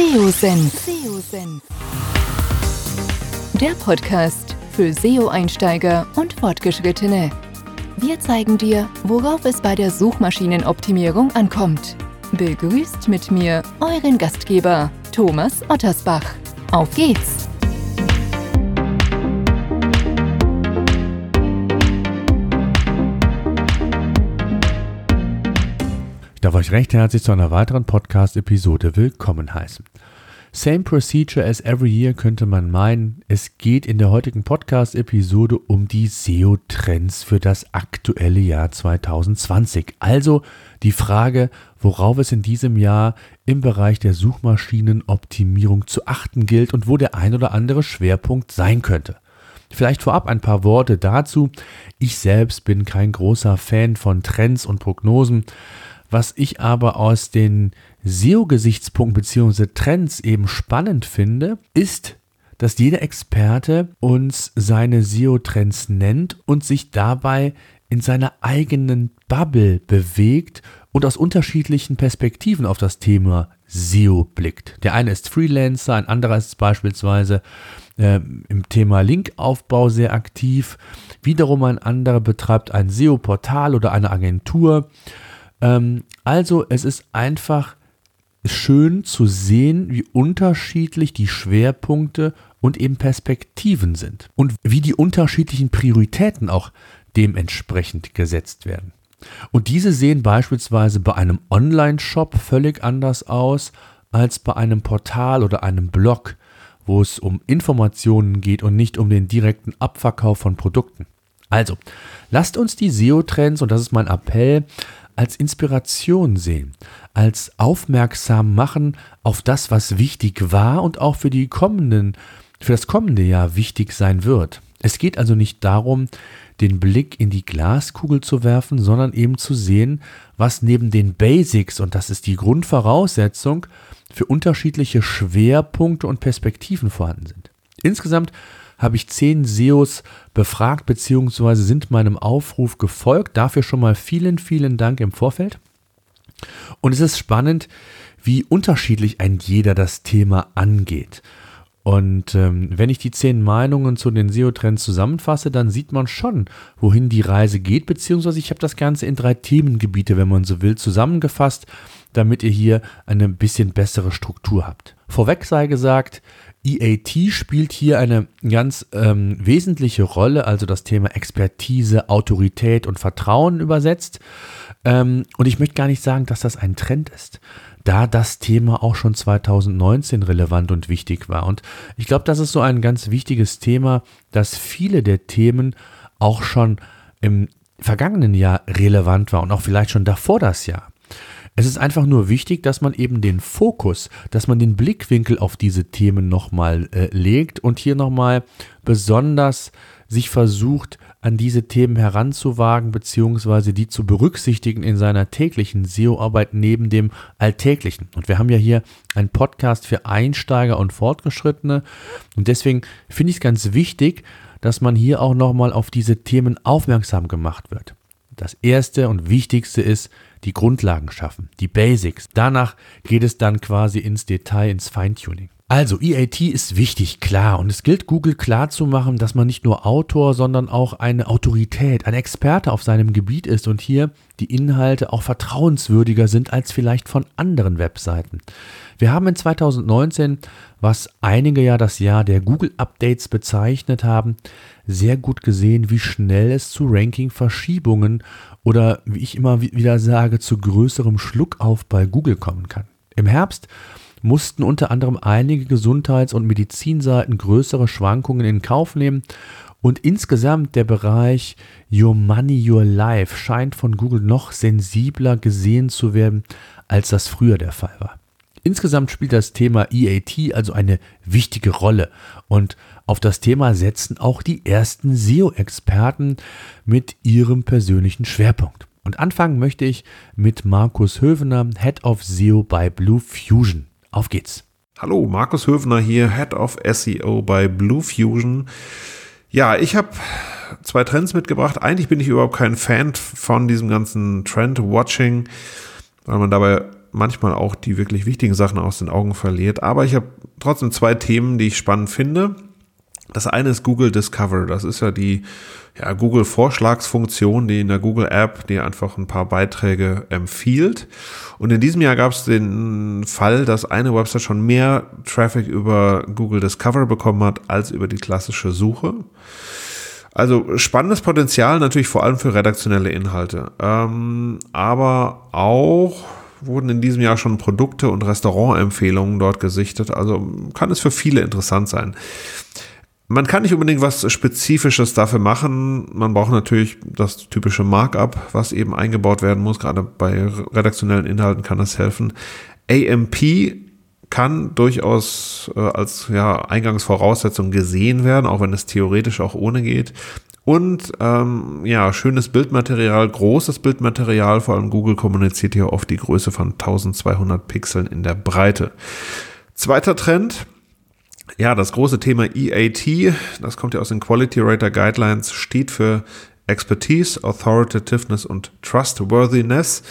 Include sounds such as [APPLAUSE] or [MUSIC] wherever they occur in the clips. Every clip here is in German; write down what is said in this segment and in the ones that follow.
SEO-Senf. Der Podcast für SEO-Einsteiger und Fortgeschrittene. Wir zeigen dir, worauf es bei der Suchmaschinenoptimierung ankommt. Begrüßt mit mir euren Gastgeber Thomas Ottersbach. Auf geht's! Ich darf euch recht herzlich zu einer weiteren Podcast-Episode willkommen heißen. Same procedure as every year könnte man meinen. Es geht in der heutigen Podcast-Episode um die SEO-Trends für das aktuelle Jahr 2020. Also die Frage, worauf es in diesem Jahr im Bereich der Suchmaschinenoptimierung zu achten gilt und wo der ein oder andere Schwerpunkt sein könnte. Vielleicht vorab ein paar Worte dazu. Ich selbst bin kein großer Fan von Trends und Prognosen. Was ich aber aus den SEO-Gesichtspunkten bzw. Trends eben spannend finde, ist, dass jeder Experte uns seine SEO-Trends nennt und sich dabei in seiner eigenen Bubble bewegt und aus unterschiedlichen Perspektiven auf das Thema SEO blickt. Der eine ist Freelancer, ein anderer ist beispielsweise äh, im Thema Linkaufbau sehr aktiv. Wiederum ein anderer betreibt ein SEO-Portal oder eine Agentur. Ähm, also es ist einfach schön zu sehen, wie unterschiedlich die Schwerpunkte und eben Perspektiven sind und wie die unterschiedlichen Prioritäten auch dementsprechend gesetzt werden. Und diese sehen beispielsweise bei einem Online-Shop völlig anders aus als bei einem Portal oder einem Blog, wo es um Informationen geht und nicht um den direkten Abverkauf von Produkten. Also, lasst uns die SEO-Trends, und das ist mein Appell, als Inspiration sehen, als aufmerksam machen auf das, was wichtig war und auch für die kommenden, für das kommende Jahr wichtig sein wird. Es geht also nicht darum, den Blick in die Glaskugel zu werfen, sondern eben zu sehen, was neben den Basics, und das ist die Grundvoraussetzung, für unterschiedliche Schwerpunkte und Perspektiven vorhanden sind. Insgesamt habe ich zehn SEOs befragt bzw. sind meinem Aufruf gefolgt. Dafür schon mal vielen, vielen Dank im Vorfeld. Und es ist spannend, wie unterschiedlich ein jeder das Thema angeht. Und ähm, wenn ich die zehn Meinungen zu den SEO-Trends zusammenfasse, dann sieht man schon, wohin die Reise geht, beziehungsweise ich habe das Ganze in drei Themengebiete, wenn man so will, zusammengefasst, damit ihr hier eine bisschen bessere Struktur habt. Vorweg sei gesagt, EAT spielt hier eine ganz ähm, wesentliche Rolle, also das Thema Expertise, Autorität und Vertrauen übersetzt. Ähm, und ich möchte gar nicht sagen, dass das ein Trend ist, da das Thema auch schon 2019 relevant und wichtig war. Und ich glaube, das ist so ein ganz wichtiges Thema, dass viele der Themen auch schon im vergangenen Jahr relevant war und auch vielleicht schon davor das Jahr. Es ist einfach nur wichtig, dass man eben den Fokus, dass man den Blickwinkel auf diese Themen nochmal äh, legt und hier nochmal besonders sich versucht, an diese Themen heranzuwagen, beziehungsweise die zu berücksichtigen in seiner täglichen SEO-Arbeit neben dem Alltäglichen. Und wir haben ja hier einen Podcast für Einsteiger und Fortgeschrittene. Und deswegen finde ich es ganz wichtig, dass man hier auch nochmal auf diese Themen aufmerksam gemacht wird. Das erste und wichtigste ist, die Grundlagen schaffen, die Basics. Danach geht es dann quasi ins Detail, ins Feintuning. Also EAT ist wichtig, klar. Und es gilt Google klar zu machen, dass man nicht nur Autor, sondern auch eine Autorität, ein Experte auf seinem Gebiet ist und hier die Inhalte auch vertrauenswürdiger sind als vielleicht von anderen Webseiten. Wir haben in 2019, was einige ja das Jahr der Google-Updates bezeichnet haben, sehr gut gesehen, wie schnell es zu Ranking-Verschiebungen oder, wie ich immer wieder sage, zu größerem Schluckauf bei Google kommen kann. Im Herbst mussten unter anderem einige Gesundheits- und Medizinseiten größere Schwankungen in Kauf nehmen und insgesamt der Bereich Your Money, Your Life scheint von Google noch sensibler gesehen zu werden, als das früher der Fall war. Insgesamt spielt das Thema EAT also eine wichtige Rolle und auf das Thema setzen auch die ersten SEO-Experten mit ihrem persönlichen Schwerpunkt. Und anfangen möchte ich mit Markus Hövener, Head of SEO bei Blue Fusion. Auf geht's. Hallo, Markus Höfner hier, Head of SEO bei Blue Fusion. Ja, ich habe zwei Trends mitgebracht. Eigentlich bin ich überhaupt kein Fan von diesem ganzen Trend-Watching, weil man dabei manchmal auch die wirklich wichtigen Sachen aus den Augen verliert. Aber ich habe trotzdem zwei Themen, die ich spannend finde. Das eine ist Google Discover. Das ist ja die ja, Google Vorschlagsfunktion, die in der Google App dir einfach ein paar Beiträge empfiehlt. Und in diesem Jahr gab es den Fall, dass eine Website schon mehr Traffic über Google Discover bekommen hat als über die klassische Suche. Also spannendes Potenzial natürlich vor allem für redaktionelle Inhalte. Ähm, aber auch wurden in diesem Jahr schon Produkte und Restaurantempfehlungen dort gesichtet. Also kann es für viele interessant sein. Man kann nicht unbedingt was Spezifisches dafür machen. Man braucht natürlich das typische Markup, was eben eingebaut werden muss. Gerade bei redaktionellen Inhalten kann das helfen. AMP kann durchaus äh, als ja, Eingangsvoraussetzung gesehen werden, auch wenn es theoretisch auch ohne geht. Und ähm, ja, schönes Bildmaterial, großes Bildmaterial, vor allem Google kommuniziert hier oft die Größe von 1200 Pixeln in der Breite. Zweiter Trend, ja, das große Thema EAT, das kommt ja aus den Quality Rater Guidelines, steht für Expertise, Authoritativeness und Trustworthiness.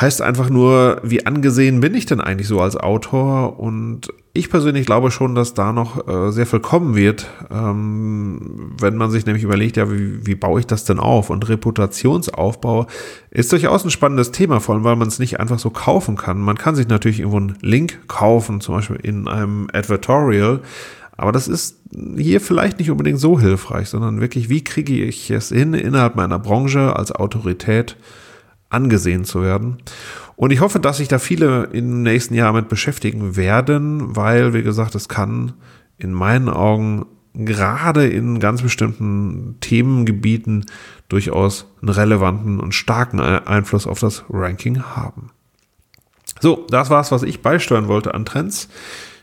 Heißt einfach nur, wie angesehen bin ich denn eigentlich so als Autor? Und ich persönlich glaube schon, dass da noch äh, sehr viel kommen wird, ähm, wenn man sich nämlich überlegt, ja, wie, wie baue ich das denn auf? Und Reputationsaufbau ist durchaus ein spannendes Thema, vor allem weil man es nicht einfach so kaufen kann. Man kann sich natürlich irgendwo einen Link kaufen, zum Beispiel in einem Advertorial. Aber das ist hier vielleicht nicht unbedingt so hilfreich, sondern wirklich, wie kriege ich es hin, innerhalb meiner Branche als Autorität angesehen zu werden. Und ich hoffe, dass sich da viele im nächsten Jahr mit beschäftigen werden, weil, wie gesagt, es kann in meinen Augen gerade in ganz bestimmten Themengebieten durchaus einen relevanten und starken Einfluss auf das Ranking haben. So, das war's, was ich beisteuern wollte an Trends.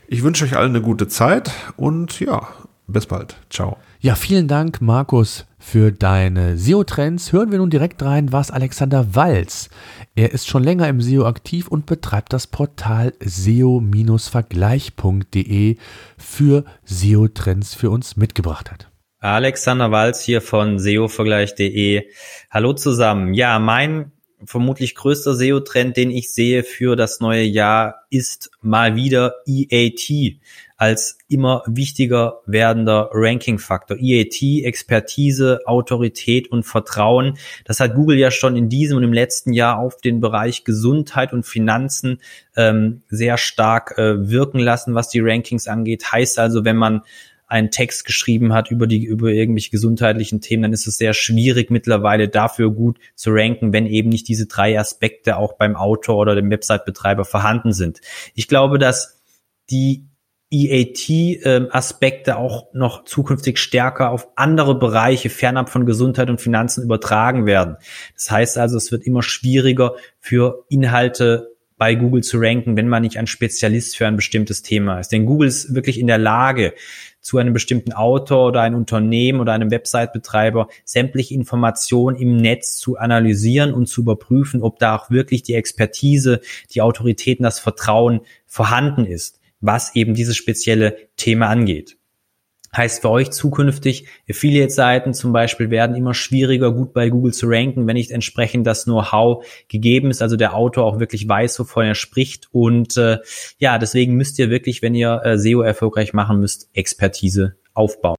Ich wünsche euch allen eine gute Zeit und ja, bis bald. Ciao. Ja, vielen Dank, Markus, für deine SEO-Trends. Hören wir nun direkt rein, was Alexander Walz. Er ist schon länger im SEO aktiv und betreibt das Portal SEO-vergleich.de für SEO-Trends für uns mitgebracht hat. Alexander Walz hier von SEO-vergleich.de. Hallo zusammen. Ja, mein vermutlich größter SEO-Trend, den ich sehe für das neue Jahr, ist mal wieder EAT als immer wichtiger werdender Ranking-Faktor. EAT, Expertise, Autorität und Vertrauen. Das hat Google ja schon in diesem und im letzten Jahr auf den Bereich Gesundheit und Finanzen ähm, sehr stark äh, wirken lassen, was die Rankings angeht. Heißt also, wenn man einen Text geschrieben hat über die über irgendwelche gesundheitlichen Themen, dann ist es sehr schwierig mittlerweile dafür gut zu ranken, wenn eben nicht diese drei Aspekte auch beim Autor oder dem Website-Betreiber vorhanden sind. Ich glaube, dass die EAT-Aspekte ähm, auch noch zukünftig stärker auf andere Bereiche fernab von Gesundheit und Finanzen übertragen werden. Das heißt also, es wird immer schwieriger für Inhalte bei Google zu ranken, wenn man nicht ein Spezialist für ein bestimmtes Thema ist. Denn Google ist wirklich in der Lage, zu einem bestimmten Autor oder einem Unternehmen oder einem Website-Betreiber sämtliche Informationen im Netz zu analysieren und zu überprüfen, ob da auch wirklich die Expertise, die Autoritäten, das Vertrauen vorhanden ist was eben dieses spezielle Thema angeht. Heißt für euch zukünftig, Affiliate-Seiten zum Beispiel werden immer schwieriger, gut bei Google zu ranken, wenn nicht entsprechend das Know-how gegeben ist, also der Autor auch wirklich weiß, wovon er spricht. Und äh, ja, deswegen müsst ihr wirklich, wenn ihr äh, SEO erfolgreich machen müsst, Expertise aufbauen.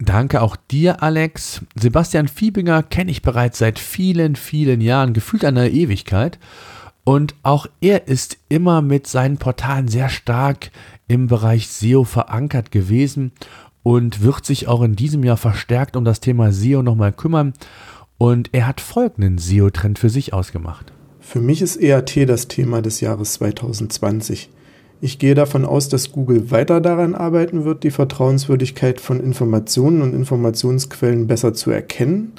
Danke auch dir, Alex. Sebastian Fiebinger kenne ich bereits seit vielen, vielen Jahren, gefühlt einer Ewigkeit. Und auch er ist immer mit seinen Portalen sehr stark im Bereich SEO verankert gewesen und wird sich auch in diesem Jahr verstärkt um das Thema SEO nochmal kümmern. Und er hat folgenden SEO-Trend für sich ausgemacht. Für mich ist EAT das Thema des Jahres 2020. Ich gehe davon aus, dass Google weiter daran arbeiten wird, die Vertrauenswürdigkeit von Informationen und Informationsquellen besser zu erkennen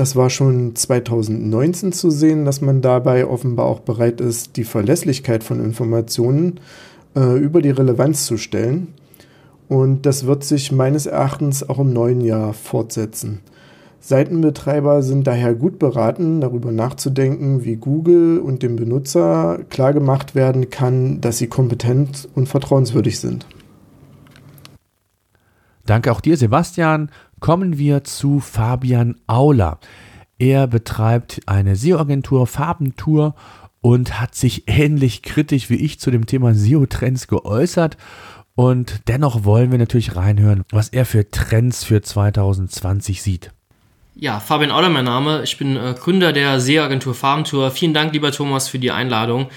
das war schon 2019 zu sehen, dass man dabei offenbar auch bereit ist, die Verlässlichkeit von Informationen äh, über die Relevanz zu stellen. Und das wird sich meines Erachtens auch im neuen Jahr fortsetzen. Seitenbetreiber sind daher gut beraten, darüber nachzudenken, wie Google und dem Benutzer klargemacht werden kann, dass sie kompetent und vertrauenswürdig sind. Danke auch dir, Sebastian kommen wir zu Fabian Auler. Er betreibt eine SEO-Agentur Farbentour und hat sich [LAUGHS] ähnlich kritisch wie ich zu dem Thema SEO-Trends geäußert. Und dennoch wollen wir natürlich reinhören, was er für Trends für 2020 sieht. Ja, Fabian Auler mein Name. Ich bin äh, Gründer der SEO-Agentur Farmtour. Vielen Dank, lieber Thomas, für die Einladung.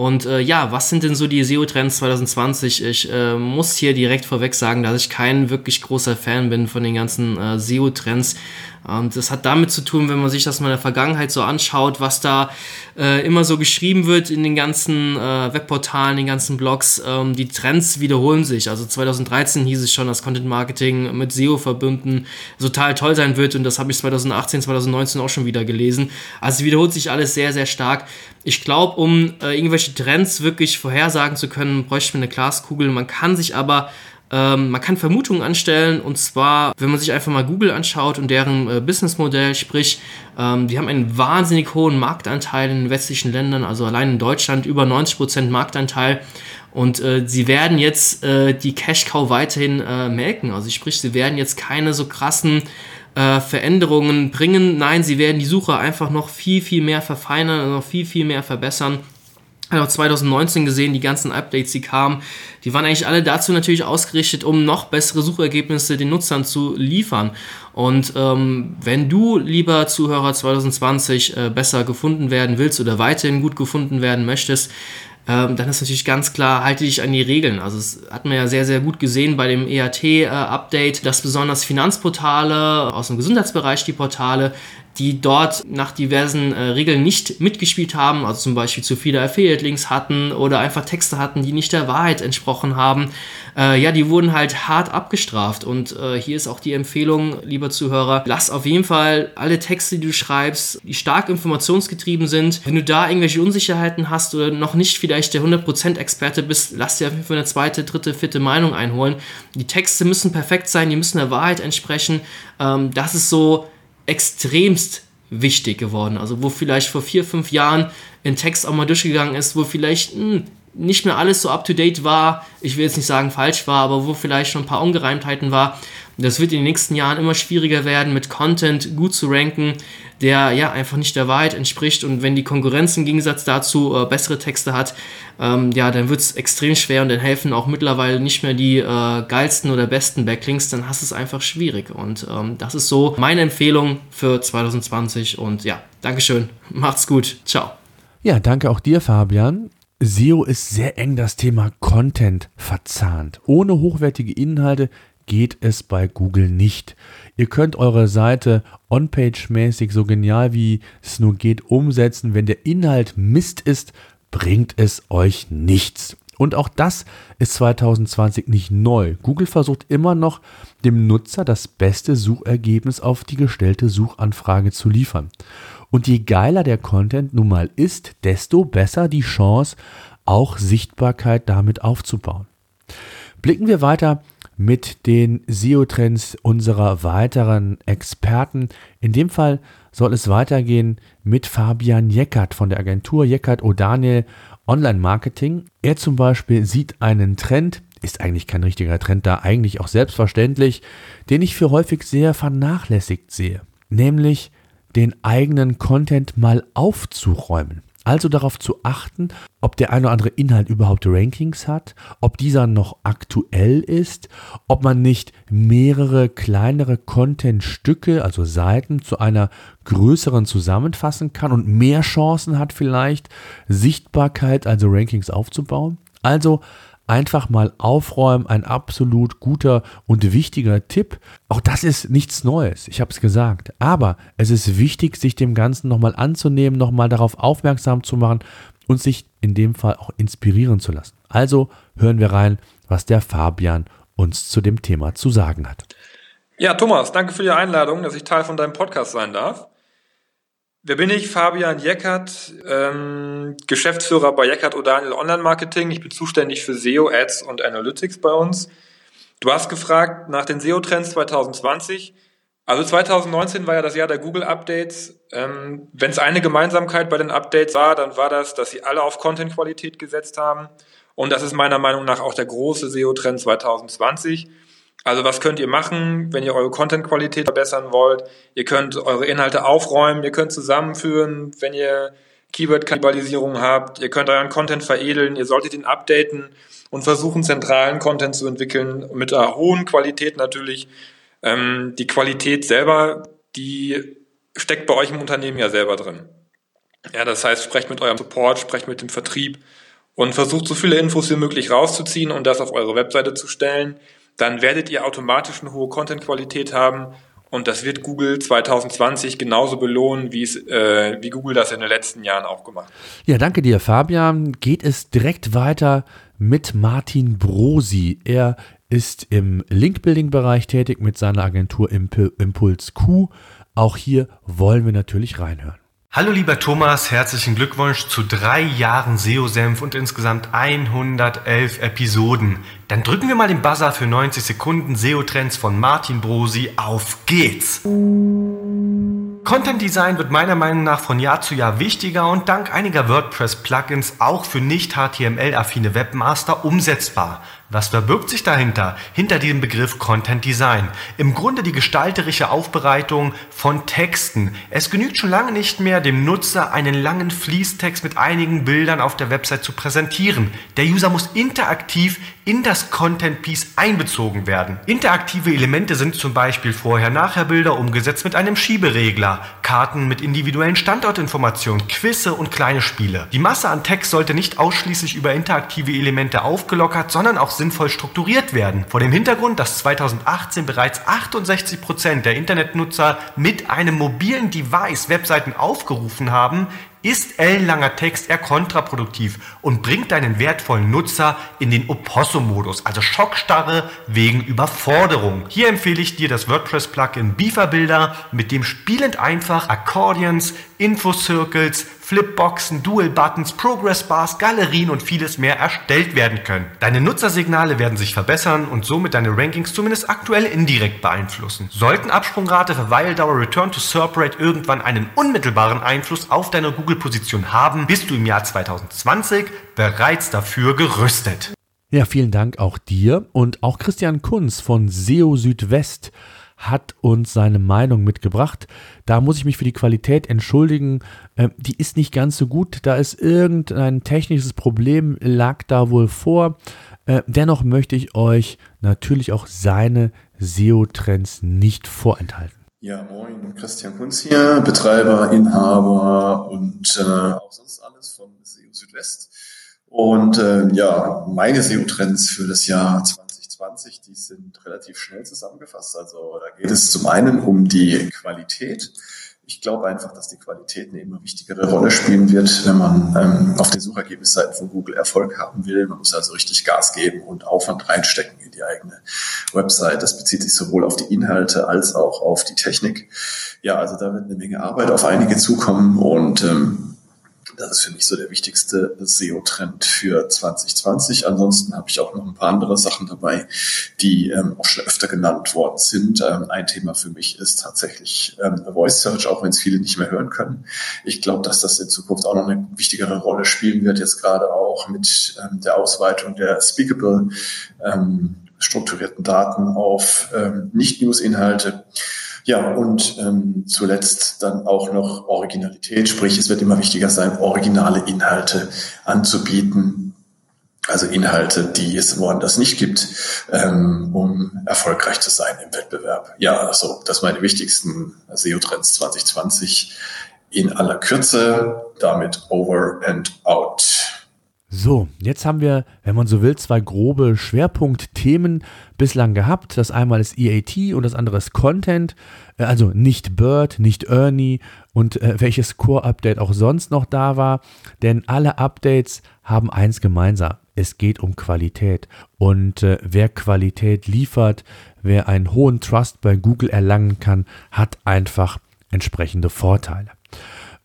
Und äh, ja, was sind denn so die SEO-Trends 2020? Ich äh, muss hier direkt vorweg sagen, dass ich kein wirklich großer Fan bin von den ganzen äh, SEO-Trends. Und das hat damit zu tun, wenn man sich das mal in der Vergangenheit so anschaut, was da äh, immer so geschrieben wird in den ganzen äh, Webportalen, den ganzen Blogs. Ähm, die Trends wiederholen sich. Also 2013 hieß es schon, dass Content Marketing mit SEO verbunden total toll sein wird. Und das habe ich 2018, 2019 auch schon wieder gelesen. Also wiederholt sich alles sehr, sehr stark. Ich glaube, um äh, irgendwelche Trends wirklich vorhersagen zu können, bräuchte man eine Glaskugel. Man kann sich aber ähm, man kann Vermutungen anstellen und zwar, wenn man sich einfach mal Google anschaut und deren äh, Businessmodell, sprich, ähm, die haben einen wahnsinnig hohen Marktanteil in westlichen Ländern, also allein in Deutschland über 90% Marktanteil. Und äh, sie werden jetzt äh, die Cash Cow weiterhin äh, melken, also sprich, sie werden jetzt keine so krassen äh, Veränderungen bringen. Nein, sie werden die Suche einfach noch viel, viel mehr verfeinern, noch viel, viel mehr verbessern auch 2019 gesehen, die ganzen Updates, die kamen, die waren eigentlich alle dazu natürlich ausgerichtet, um noch bessere Suchergebnisse den Nutzern zu liefern. Und ähm, wenn du, lieber Zuhörer 2020, äh, besser gefunden werden willst oder weiterhin gut gefunden werden möchtest, ähm, dann ist natürlich ganz klar, halte dich an die Regeln. Also es hat man ja sehr, sehr gut gesehen bei dem EAT-Update, äh, dass besonders Finanzportale aus dem Gesundheitsbereich, die Portale, die dort nach diversen äh, Regeln nicht mitgespielt haben, also zum Beispiel zu viele Affiliate-Links hatten oder einfach Texte hatten, die nicht der Wahrheit entsprochen haben, äh, ja, die wurden halt hart abgestraft. Und äh, hier ist auch die Empfehlung, lieber Zuhörer, lass auf jeden Fall alle Texte, die du schreibst, die stark informationsgetrieben sind. Wenn du da irgendwelche Unsicherheiten hast oder noch nicht vielleicht der 100% Experte bist, lass dir auf jeden Fall eine zweite, dritte, vierte Meinung einholen. Die Texte müssen perfekt sein, die müssen der Wahrheit entsprechen. Ähm, das ist so extremst wichtig geworden. Also wo vielleicht vor vier, fünf Jahren ein Text auch mal durchgegangen ist, wo vielleicht mh, hm, nicht mehr alles so up-to-date war, ich will jetzt nicht sagen falsch war, aber wo vielleicht schon ein paar Ungereimtheiten war. Das wird in den nächsten Jahren immer schwieriger werden, mit Content gut zu ranken, der ja einfach nicht der Wahrheit entspricht. Und wenn die Konkurrenz im Gegensatz dazu äh, bessere Texte hat, ähm, ja, dann wird es extrem schwer und dann helfen auch mittlerweile nicht mehr die äh, geilsten oder besten Backlinks, dann hast du es einfach schwierig. Und ähm, das ist so meine Empfehlung für 2020. Und ja, Dankeschön. [LAUGHS] Macht's gut. Ciao. Ja, danke auch dir, Fabian. SEO ist sehr eng das Thema Content verzahnt. Ohne hochwertige Inhalte geht es bei Google nicht. Ihr könnt eure Seite on-page-mäßig so genial wie es nur geht umsetzen. Wenn der Inhalt Mist ist, bringt es euch nichts. Und auch das ist 2020 nicht neu. Google versucht immer noch, dem Nutzer das beste Suchergebnis auf die gestellte Suchanfrage zu liefern. Und je geiler der Content nun mal ist, desto besser die Chance, auch Sichtbarkeit damit aufzubauen. Blicken wir weiter mit den SEO-Trends unserer weiteren Experten. In dem Fall soll es weitergehen mit Fabian Jeckert von der Agentur Jeckert O'Daniel Online Marketing. Er zum Beispiel sieht einen Trend, ist eigentlich kein richtiger Trend da, eigentlich auch selbstverständlich, den ich für häufig sehr vernachlässigt sehe, nämlich den eigenen Content mal aufzuräumen. Also darauf zu achten, ob der eine oder andere Inhalt überhaupt Rankings hat, ob dieser noch aktuell ist, ob man nicht mehrere kleinere Contentstücke, also Seiten, zu einer größeren zusammenfassen kann und mehr Chancen hat vielleicht, Sichtbarkeit, also Rankings aufzubauen. Also einfach mal aufräumen, ein absolut guter und wichtiger Tipp. Auch das ist nichts Neues, ich habe es gesagt. Aber es ist wichtig, sich dem Ganzen nochmal anzunehmen, nochmal darauf aufmerksam zu machen und sich in dem Fall auch inspirieren zu lassen. Also hören wir rein, was der Fabian uns zu dem Thema zu sagen hat. Ja, Thomas, danke für die Einladung, dass ich Teil von deinem Podcast sein darf. Wer bin ich? Fabian Jeckert, ähm, Geschäftsführer bei Jeckert O'Daniel Online Marketing. Ich bin zuständig für SEO, Ads und Analytics bei uns. Du hast gefragt nach den SEO-Trends 2020. Also 2019 war ja das Jahr der Google-Updates. Ähm, Wenn es eine Gemeinsamkeit bei den Updates war, dann war das, dass sie alle auf Content-Qualität gesetzt haben. Und das ist meiner Meinung nach auch der große SEO-Trend 2020. Also was könnt ihr machen, wenn ihr eure Content-Qualität verbessern wollt? Ihr könnt eure Inhalte aufräumen, ihr könnt zusammenführen, wenn ihr Keyword-Kannibalisierung habt. Ihr könnt euren Content veredeln, ihr solltet ihn updaten und versuchen, zentralen Content zu entwickeln, mit einer hohen Qualität natürlich. Ähm, die Qualität selber, die steckt bei euch im Unternehmen ja selber drin. Ja, das heißt, sprecht mit eurem Support, sprecht mit dem Vertrieb und versucht so viele Infos wie möglich rauszuziehen und das auf eure Webseite zu stellen. Dann werdet ihr automatisch eine hohe Content-Qualität haben und das wird Google 2020 genauso belohnen, wie es, äh, wie Google das in den letzten Jahren auch gemacht hat. Ja, danke dir, Fabian. Geht es direkt weiter mit Martin Brosi. Er ist im Link-Building-Bereich tätig mit seiner Agentur Imp Impuls Q. Auch hier wollen wir natürlich reinhören. Hallo lieber Thomas, herzlichen Glückwunsch zu drei Jahren SEO-Senf und insgesamt 111 Episoden. Dann drücken wir mal den Buzzer für 90 Sekunden SEO-Trends von Martin Brosi. Auf geht's! Content Design wird meiner Meinung nach von Jahr zu Jahr wichtiger und dank einiger WordPress-Plugins auch für nicht HTML-affine Webmaster umsetzbar. Was verbirgt sich dahinter? Hinter diesem Begriff Content Design. Im Grunde die gestalterische Aufbereitung von Texten. Es genügt schon lange nicht mehr, dem Nutzer einen langen Fließtext mit einigen Bildern auf der Website zu präsentieren. Der User muss interaktiv in das Content Piece einbezogen werden. Interaktive Elemente sind zum Beispiel Vorher-Nachher-Bilder umgesetzt mit einem Schieberegler, Karten mit individuellen Standortinformationen, Quizze und kleine Spiele. Die Masse an Text sollte nicht ausschließlich über interaktive Elemente aufgelockert, sondern auch sinnvoll strukturiert werden. Vor dem Hintergrund, dass 2018 bereits 68 Prozent der Internetnutzer mit einem mobilen Device Webseiten aufgerufen haben, ist ellenlanger Text eher kontraproduktiv und bringt deinen wertvollen Nutzer in den Opossum-Modus, also Schockstarre wegen Überforderung. Hier empfehle ich dir das WordPress-Plugin Beaver mit dem spielend einfach Accordions, Infocircles, Flipboxen, Dual-Buttons, Progress-Bars, Galerien und vieles mehr erstellt werden können. Deine Nutzersignale werden sich verbessern und somit deine Rankings zumindest aktuell indirekt beeinflussen. Sollten Absprungrate, Verweildauer, Return to SERP Rate irgendwann einen unmittelbaren Einfluss auf deine Google-Position haben, bist du im Jahr 2020 bereits dafür gerüstet. Ja, vielen Dank auch dir und auch Christian Kunz von SEO Südwest hat uns seine Meinung mitgebracht. Da muss ich mich für die Qualität entschuldigen. Äh, die ist nicht ganz so gut. Da ist irgendein technisches Problem, lag da wohl vor. Äh, dennoch möchte ich euch natürlich auch seine SEO-Trends nicht vorenthalten. Ja, moin, Christian Kunz hier, Betreiber, Inhaber und äh, auch sonst alles von SEO Südwest. Und äh, ja, meine SEO-Trends für das Jahr 2020, die sind relativ schnell zusammengefasst. Also da geht es zum einen um die Qualität. Ich glaube einfach, dass die Qualität eine immer wichtigere Rolle spielen wird, wenn man ähm, auf den Suchergebnisseiten von Google Erfolg haben will. Man muss also richtig Gas geben und Aufwand reinstecken in die eigene Website. Das bezieht sich sowohl auf die Inhalte als auch auf die Technik. Ja, also da wird eine Menge Arbeit auf einige zukommen und ähm, das ist für mich so der wichtigste SEO-Trend für 2020. Ansonsten habe ich auch noch ein paar andere Sachen dabei, die ähm, auch schon öfter genannt worden sind. Ähm, ein Thema für mich ist tatsächlich ähm, Voice Search, auch wenn es viele nicht mehr hören können. Ich glaube, dass das in Zukunft auch noch eine wichtigere Rolle spielen wird, jetzt gerade auch mit ähm, der Ausweitung der Speakable ähm, strukturierten Daten auf ähm, Nicht-News-Inhalte. Ja, und ähm, zuletzt dann auch noch Originalität, sprich es wird immer wichtiger sein, originale Inhalte anzubieten, also Inhalte, die es woanders nicht gibt, ähm, um erfolgreich zu sein im Wettbewerb. Ja, also das meine wichtigsten SEO-Trends 2020 in aller Kürze, damit over and out. So, jetzt haben wir, wenn man so will, zwei grobe Schwerpunktthemen bislang gehabt. Das einmal ist EAT und das andere ist Content. Äh, also nicht Bird, nicht Ernie und äh, welches Core-Update auch sonst noch da war. Denn alle Updates haben eins gemeinsam. Es geht um Qualität. Und äh, wer Qualität liefert, wer einen hohen Trust bei Google erlangen kann, hat einfach entsprechende Vorteile.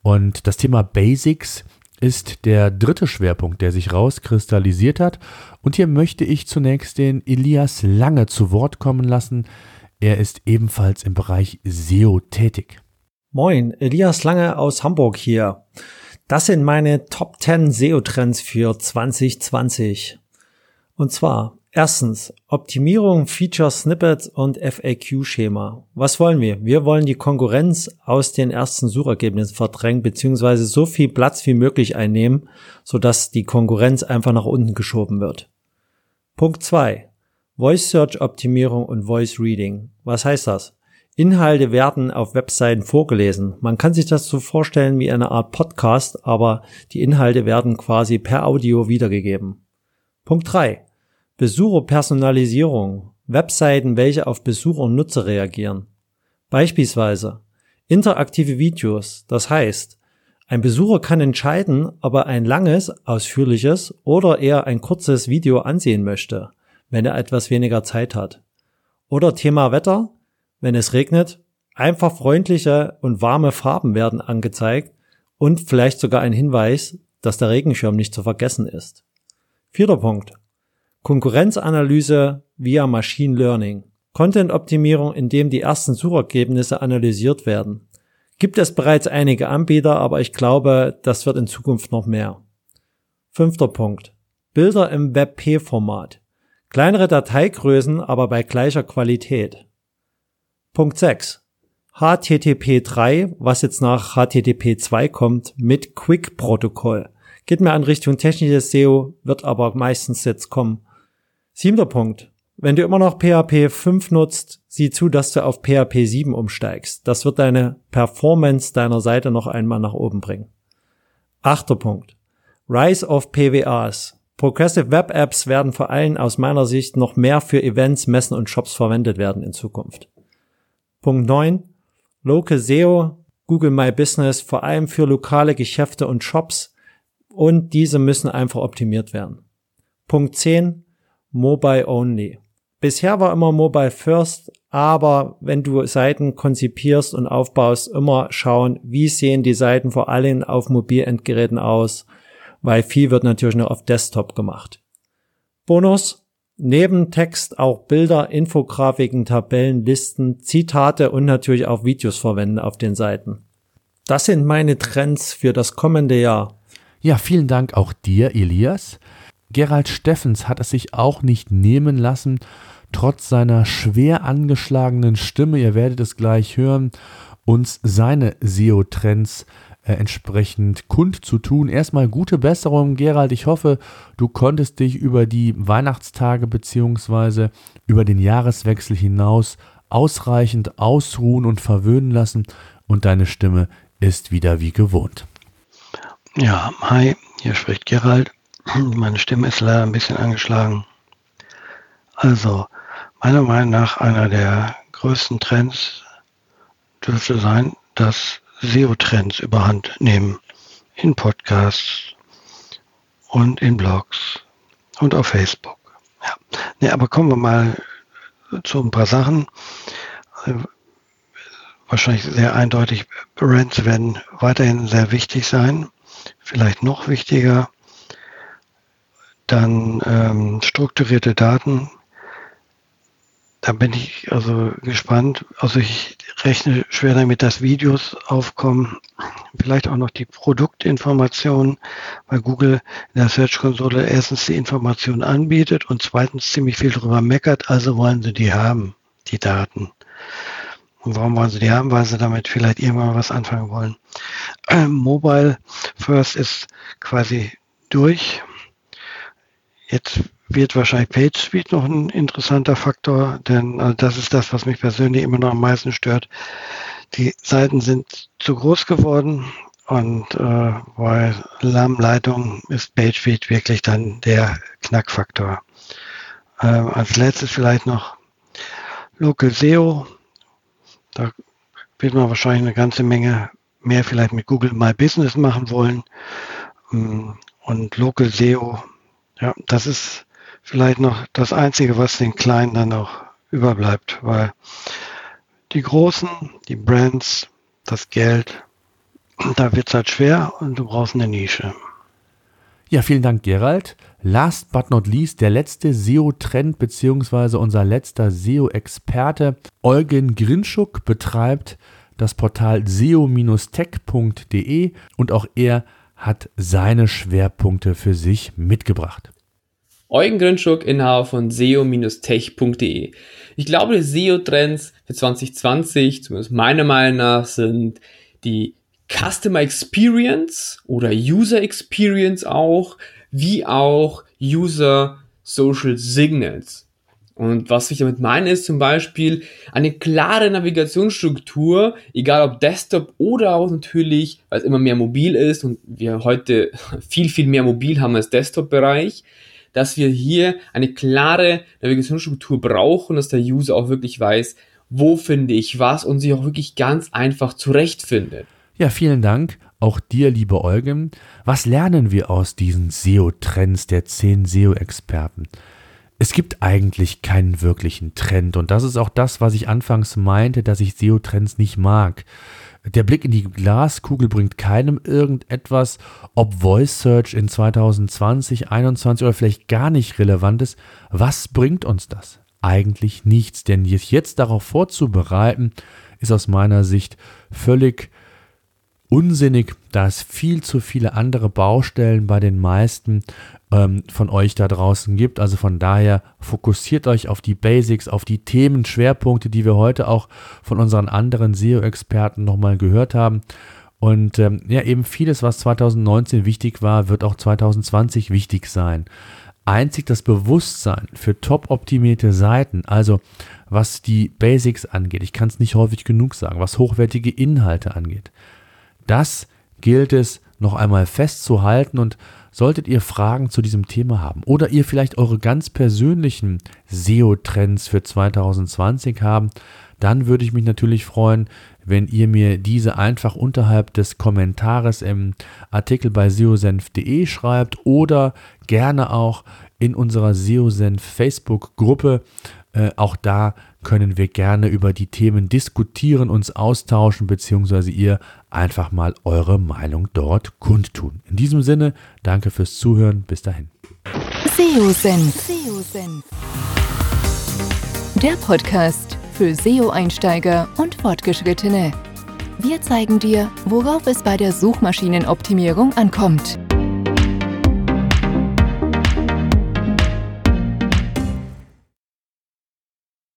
Und das Thema Basics ist der dritte Schwerpunkt, der sich rauskristallisiert hat. Und hier möchte ich zunächst den Elias Lange zu Wort kommen lassen. Er ist ebenfalls im Bereich SEO tätig. Moin, Elias Lange aus Hamburg hier. Das sind meine Top 10 SEO-Trends für 2020. Und zwar Erstens, Optimierung, Feature Snippets und FAQ-Schema. Was wollen wir? Wir wollen die Konkurrenz aus den ersten Suchergebnissen verdrängen, beziehungsweise so viel Platz wie möglich einnehmen, sodass die Konkurrenz einfach nach unten geschoben wird. Punkt zwei: Voice Search Optimierung und Voice Reading. Was heißt das? Inhalte werden auf Webseiten vorgelesen. Man kann sich das so vorstellen wie eine Art Podcast, aber die Inhalte werden quasi per Audio wiedergegeben. Punkt drei Besucherpersonalisierung, Webseiten, welche auf Besucher und Nutzer reagieren. Beispielsweise interaktive Videos, das heißt, ein Besucher kann entscheiden, ob er ein langes, ausführliches oder eher ein kurzes Video ansehen möchte, wenn er etwas weniger Zeit hat. Oder Thema Wetter, wenn es regnet, einfach freundliche und warme Farben werden angezeigt und vielleicht sogar ein Hinweis, dass der Regenschirm nicht zu vergessen ist. Vierter Punkt. Konkurrenzanalyse via Machine Learning. Content-Optimierung, in dem die ersten Suchergebnisse analysiert werden. Gibt es bereits einige Anbieter, aber ich glaube, das wird in Zukunft noch mehr. Fünfter Punkt. Bilder im WebP-Format. Kleinere Dateigrößen, aber bei gleicher Qualität. Punkt 6. HTTP 3, was jetzt nach HTTP 2 kommt, mit Quick-Protokoll. Geht mir an Richtung technisches SEO, wird aber meistens jetzt kommen. Siebter Punkt. Wenn du immer noch PHP 5 nutzt, sieh zu, dass du auf PHP 7 umsteigst. Das wird deine Performance deiner Seite noch einmal nach oben bringen. Achter Punkt. Rise of PWAs. Progressive Web Apps werden vor allem aus meiner Sicht noch mehr für Events, Messen und Shops verwendet werden in Zukunft. Punkt 9. Local SEO, Google My Business, vor allem für lokale Geschäfte und Shops und diese müssen einfach optimiert werden. Punkt 10. Mobile Only. Bisher war immer Mobile First, aber wenn du Seiten konzipierst und aufbaust, immer schauen, wie sehen die Seiten vor allem auf Mobilendgeräten aus, weil viel wird natürlich nur auf Desktop gemacht. Bonus, neben Text auch Bilder, Infografiken, Tabellen, Listen, Zitate und natürlich auch Videos verwenden auf den Seiten. Das sind meine Trends für das kommende Jahr. Ja, vielen Dank auch dir, Elias. Gerald Steffens hat es sich auch nicht nehmen lassen, trotz seiner schwer angeschlagenen Stimme, ihr werdet es gleich hören, uns seine SEO-Trends äh, entsprechend kundzutun. Erstmal gute Besserung, Gerald. Ich hoffe, du konntest dich über die Weihnachtstage bzw. über den Jahreswechsel hinaus ausreichend ausruhen und verwöhnen lassen und deine Stimme ist wieder wie gewohnt. Ja, hi, hier spricht Gerald. [LAUGHS] Meine Stimme ist leider ein bisschen angeschlagen. Also, meiner Meinung nach einer der größten Trends dürfte sein, dass SEO-Trends überhand nehmen. In Podcasts und in Blogs und auf Facebook. Ja. Nee, aber kommen wir mal zu ein paar Sachen. Wahrscheinlich sehr eindeutig, Brands werden weiterhin sehr wichtig sein. Vielleicht noch wichtiger dann ähm, strukturierte Daten. Da bin ich also gespannt. Also ich rechne schwer damit, dass Videos aufkommen. Vielleicht auch noch die Produktinformationen, weil Google in der Search-Konsole erstens die Information anbietet und zweitens ziemlich viel darüber meckert. Also wollen sie die haben, die Daten. Und warum wollen sie die haben? Weil sie damit vielleicht irgendwann was anfangen wollen. Ähm, [CLEARS THROAT] Mobile First ist quasi durch. Jetzt wird wahrscheinlich PageSpeed noch ein interessanter Faktor, denn also das ist das, was mich persönlich immer noch am meisten stört. Die Seiten sind zu groß geworden und äh, bei Lammleitung ist PageSpeed wirklich dann der Knackfaktor. Äh, als letztes vielleicht noch Local SEO. Da wird man wahrscheinlich eine ganze Menge mehr vielleicht mit Google My Business machen wollen. Und Local SEO ja, das ist vielleicht noch das Einzige, was den Kleinen dann noch überbleibt, weil die Großen, die Brands, das Geld, [CLEARS THROAT] da wird es halt schwer und du brauchst eine Nische. Ja, vielen Dank, Gerald. Last but not least, der letzte SEO-Trend bzw. unser letzter SEO-Experte, Eugen Grinschuk, betreibt das Portal seo-tech.de und auch er hat seine Schwerpunkte für sich mitgebracht. Eugen Grünschuk, Inhaber von SEO-tech.de. Ich glaube, die SEO-Trends für 2020, zumindest meiner Meinung nach, sind die Customer Experience oder User Experience auch, wie auch User Social Signals. Und was ich damit meine, ist zum Beispiel eine klare Navigationsstruktur, egal ob Desktop oder auch natürlich, weil es immer mehr mobil ist und wir heute [LAUGHS] viel, viel mehr mobil haben als Desktop-Bereich, dass wir hier eine klare Navigationsstruktur brauchen, dass der User auch wirklich weiß, wo finde ich was und sich auch wirklich ganz einfach zurechtfindet. Ja, vielen Dank. Auch dir, liebe Eugen. Was lernen wir aus diesen SEO-Trends der zehn SEO-Experten? Es gibt eigentlich keinen wirklichen Trend und das ist auch das, was ich anfangs meinte, dass ich SEO-Trends nicht mag. Der Blick in die Glaskugel bringt keinem irgendetwas, ob Voice Search in 2020, 2021 oder vielleicht gar nicht relevant ist. Was bringt uns das? Eigentlich nichts, denn jetzt darauf vorzubereiten, ist aus meiner Sicht völlig unsinnig, da es viel zu viele andere Baustellen bei den meisten ähm, von euch da draußen gibt. Also von daher fokussiert euch auf die Basics, auf die Themenschwerpunkte, die wir heute auch von unseren anderen SEO-Experten nochmal gehört haben. Und ähm, ja, eben vieles, was 2019 wichtig war, wird auch 2020 wichtig sein. Einzig das Bewusstsein für top optimierte Seiten, also was die Basics angeht, ich kann es nicht häufig genug sagen, was hochwertige Inhalte angeht, das gilt es noch einmal festzuhalten und solltet ihr Fragen zu diesem Thema haben oder ihr vielleicht eure ganz persönlichen SEO-Trends für 2020 haben, dann würde ich mich natürlich freuen, wenn ihr mir diese einfach unterhalb des Kommentares im Artikel bei seosenf.de schreibt oder gerne auch in unserer SEOsenf Facebook-Gruppe. Äh, auch da können wir gerne über die Themen diskutieren, uns austauschen, beziehungsweise ihr einfach mal eure Meinung dort kundtun. In diesem Sinne, danke fürs Zuhören. Bis dahin. SEO-Senf. Der Podcast für SEO-Einsteiger und Fortgeschrittene. Wir zeigen dir, worauf es bei der Suchmaschinenoptimierung ankommt.